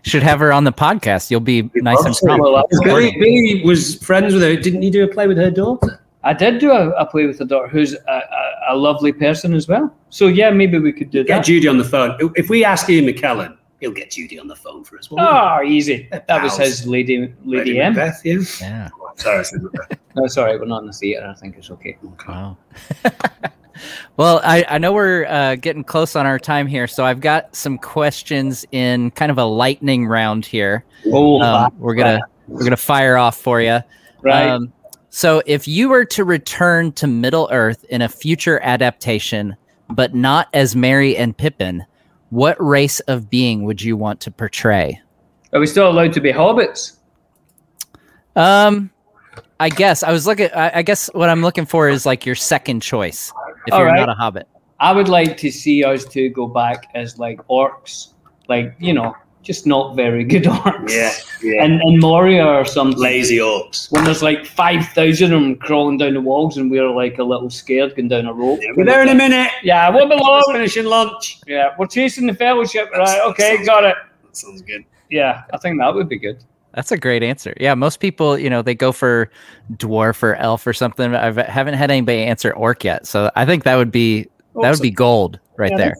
Should have her on the podcast. You'll be nice and prompt. Well, I- Billy, Billy was friends with her. Didn't you do a play with her daughter? I did do a, a play with a daughter who's a, a, a lovely person as well. So yeah, maybe we could do Get that. Get Judi on the phone. If we ask Ian McKellen, he'll get Judi on the phone for us. won't? Oh, easy. That was his lady, lady, Lady M. Macbeth, yeah. Yeah. Sorry, I said Macbeth. *laughs* No, it's all right. We're not in the theatre. I think it's okay. Wow. *laughs* well, I, I know we're uh, getting close on our time here, so I've got some questions in kind of a lightning round here. Oh, Um, we're gonna we're gonna fire off for you. right. Um, so, if you were to return to Middle Earth in a future adaptation, but not as Merry and Pippin, what race of being would you want to portray? Are we still allowed to be hobbits? Um, I guess I was looking. I, I guess what I'm looking for is like your second choice if All you're right. not a hobbit. I would like to see us two go back as like orcs, like you know, just not very good *laughs* orcs. Yeah, yeah. And and Moria or something. Lazy orcs. when there's like five thousand of them crawling down the walls, and we're like a little scared going down a rope. Yeah, we're there in a minute. Yeah, we'll be long. finishing lunch. Yeah, we're chasing the fellowship. Right? Okay, got it. That sounds good. Yeah, I think that would be good. That's a great answer. Yeah, most people, you know, they go for dwarf or elf or something. I haven't had anybody answer orc yet, so I think that would be that would be gold right Yeah, there.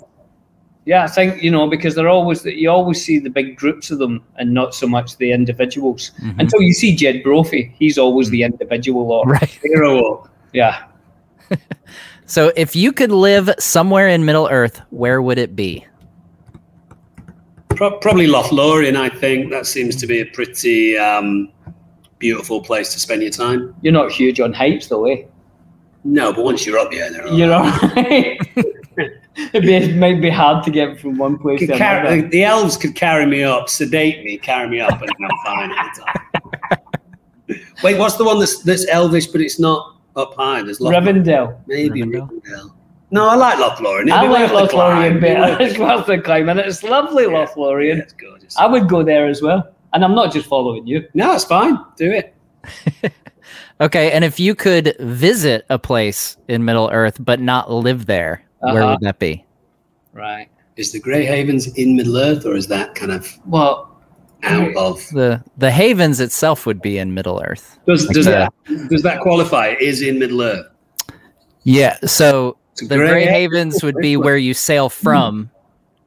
Yeah, I think you know because they're always you always see the big groups of them and not so much the individuals. Mhm. Until you see Jed Brophy, he's always the individual orc. Right. *laughs* Hero. Yeah, So, if you could live somewhere in Middle Earth, where would it be? Pro- probably Lothlorien, I think. That seems to be a pretty um, beautiful place to spend your time. you're not huge on heights though, eh? No, but once you're up here, they're You're right. *laughs* alright. It'd be, it might be hard to get from one place Could to car- another. the, the elves could carry me up, sedate me, carry me up, and I'm fine at the time. *laughs* Wait, what's the one that's that's elvish, but it's not up high? There's Loch- Rivendell. Maybe Rivendell? Rivendell. No, I like Lothlorien. I like worth the Lothlorien better. It's worth *laughs* the climb, and it's lovely, Yeah. Lothlorien. Yeah, it's gorgeous. I would go there as well. And I'm not just following you. No, it's fine. Do it. *laughs* Okay, and if you could visit a place in Middle Earth but not live there, where Uh-huh. would that be? Right. Is the Grey Havens in Middle Earth, or is that kind of Well, out of? The the Havens itself would be in Middle Earth. Does does the- that does that qualify? Is in Middle Earth. Yeah, so So the Grey Havens would be where you sail from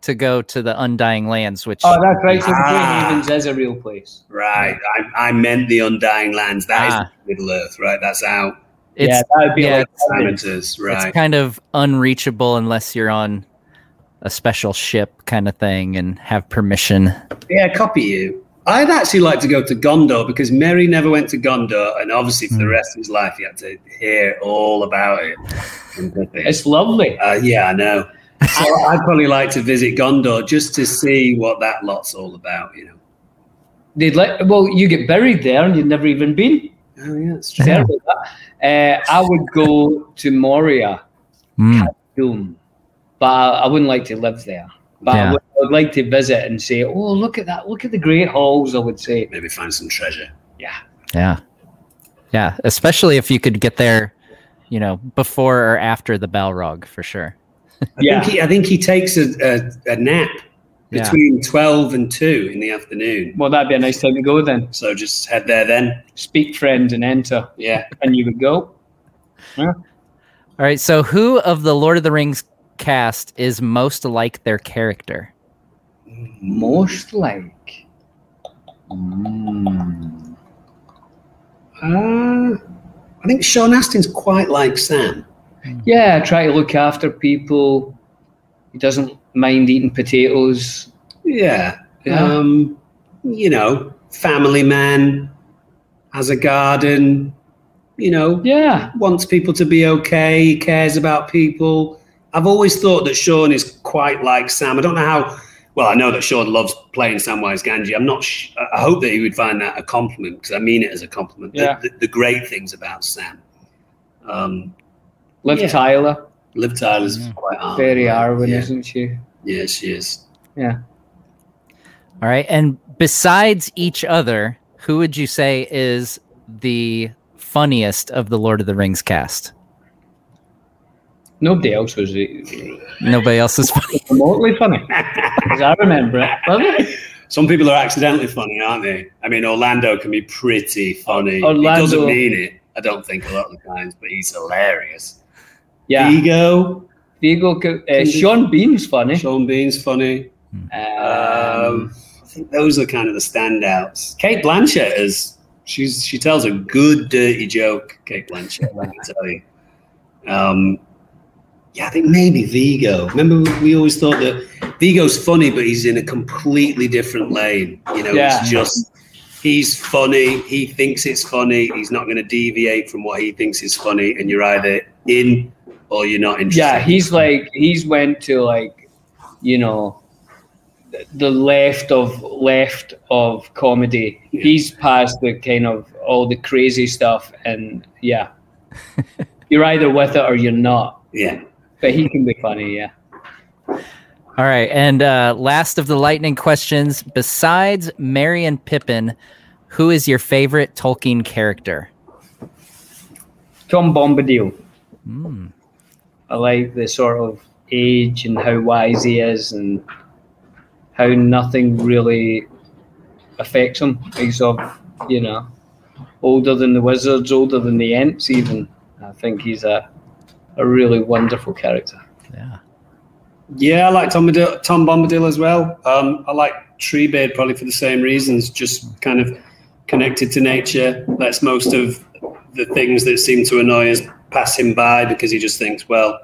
to go to the Undying Lands, which oh, that's right. So the Grey Ah. Havens is a real place. Right. I, I meant the Undying Lands. That is Ah. Middle Earth, right? That's out. It's yeah, that would be yeah, like Parameters, right? it's kind of unreachable unless you're on a special ship kind of thing and have permission. Yeah, copy you. I'd actually like to go to Gondor because Merry never went to Gondor, and obviously for the Hmm. rest of his life, he had to hear all about it. *laughs* It's lovely. Uh, yeah, I know. So *laughs* I'd probably like to visit Gondor just to see what that lot's all about. You know. They'd like. Well, you get buried there, and you've never even been. Oh yeah, that's true. Terrible. that. Uh, I would go to Moria, Mm, Doom, but I, I wouldn't like to live there. But Yeah. I, would, I would like to visit and say, "Oh, look at that! Look at the great halls." I would say, Maybe find some treasure. "Yeah, yeah, yeah. Especially if you could get there, you know, before or after the Balrog for sure. I yeah." think he, I think he takes a, a, a nap Yeah. between twelve and two in the afternoon. Well, that'd be a nice time to go then. So just head there then. Speak friend and enter, Yeah. and you would go. All right. So, who of the Lord of the Rings cast is most like their character? Most like. Mm. Uh, I think Sean Astin's quite like Sam. Yeah, try to look after people. He doesn't mind eating potatoes. Yeah. Yeah. Um, you know, family man, has a garden, you know, Yeah, wants people to be okay, he cares about people. I've always thought that Sean is quite like Sam. I don't know how. Well, I know that Sean loves playing Samwise Gamgee. I'm not. Sh- I hope that he would find that a compliment because I mean it as a compliment. The- Yeah. The, the, great things about Sam. Um, Liv Yeah. Tyler, Liv Tyler's Mhm. quite hard. very Arwen, yeah. isn't she? yeah, she is. Yeah. All right. And besides each other, who would you say is the funniest of the Lord of the Rings cast? Nobody else was Nobody else is funny. *laughs* remotely funny. As I remember it. Wasn't it? Some people are accidentally funny, aren't they? I mean, Orlando can be pretty funny. Orlando- He doesn't mean it. I don't think a lot of the times, but he's hilarious. Yeah. Viggo. Viggo, uh, Sean Bean's funny. Sean Bean's funny. Um, Um, I think those are kind of the standouts. Cate Blanchett is she's she tells a good dirty joke. Cate Blanchett, let me tell you. Um, yeah, I think maybe Viggo. Remember, we always thought that Viggo's funny, but he's in a completely different lane. You know, Yeah. it's just he's funny. He thinks it's funny. He's not going to deviate from what he thinks is funny, and you're either in or you're not interested. yeah, he's like he's went to like, you know, the left of left of comedy. Yeah. He's past the kind of all the crazy stuff, and yeah, *laughs* you're either with it or you're not. yeah. But he can be funny, yeah. All right. And uh, last of the lightning questions besides Merry and Pippin, who is your favorite Tolkien character? Tom Bombadil. Mm. I like the sort of age and how wise he is and how nothing really affects him. He's of, you know, older than the wizards, older than the Ents even. I think he's a a really wonderful character. Yeah. Yeah, I like Tom, Bombadil, Tom Bombadil as well. Um, I like Treebeard probably for the same reasons, just kind of connected to nature, That's most of the things that seem to annoy us pass him by because he just thinks, well,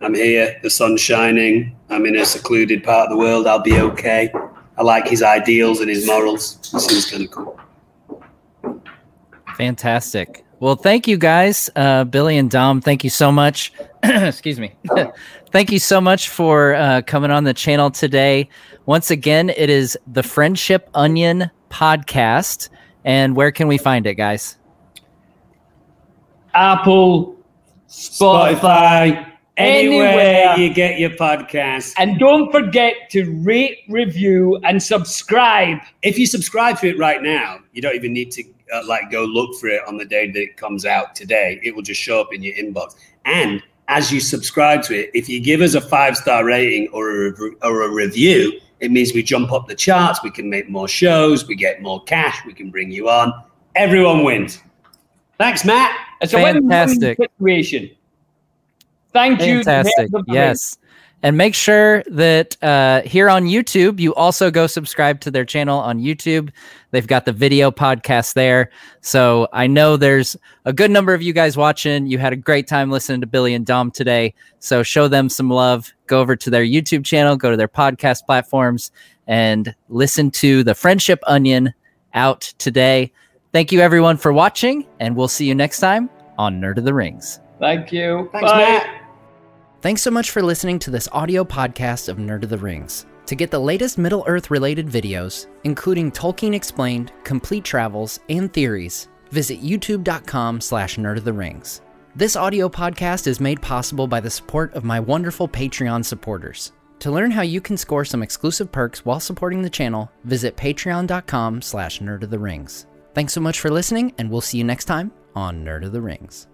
I'm here, the sun's shining, I'm in a secluded part of the world, I'll be okay. I like his ideals and his morals. It seems kind of cool. Fantastic. Well, thank you guys, uh, Billy and Dom. Thank you so much. *clears throat* Excuse me. *laughs* thank you so much for uh, coming on the channel today. Once again, it is the Friendship Onion podcast. And where can we find it, guys? Apple, Spotify, anywhere anywhere. you get your podcast. And don't forget to rate, review, and subscribe. if you subscribe to it right now, you don't even need to uh, like go look for it on the day that it comes out today. It will just show up in your inbox. And as you subscribe to it, if you give us a five star rating or a, or a review, it means we jump up the charts. We can make more shows. We get more cash. We can bring you on. Everyone wins. Thanks, Matt. It's a fantastic situation. Thank fantastic. you. Yes. And make sure that uh, here on YouTube, you also go subscribe to their channel on YouTube. They've got the video podcast there. So I know there's a good number of you guys watching. You had a great time listening to Billy and Dom today. So show them some love. Go over to their YouTube channel, go to their podcast platforms, and listen to the Friendship Onion out today. Thank you, everyone, for watching, and we'll see you next time on Nerd of the Rings. Thank you. Thanks, Bye. Matt. Thanks so much for listening to this audio podcast of Nerd of the Rings. To get the latest Middle Earth related videos, including Tolkien Explained, complete travels, and theories, visit youtube.com slash nerd of the rings. This audio podcast is made possible by the support of my wonderful Patreon supporters. To learn how you can score some exclusive perks while supporting the channel, visit patreon.com slash nerd of the rings. Thanks so much for listening, and we'll see you next time on Nerd of the Rings.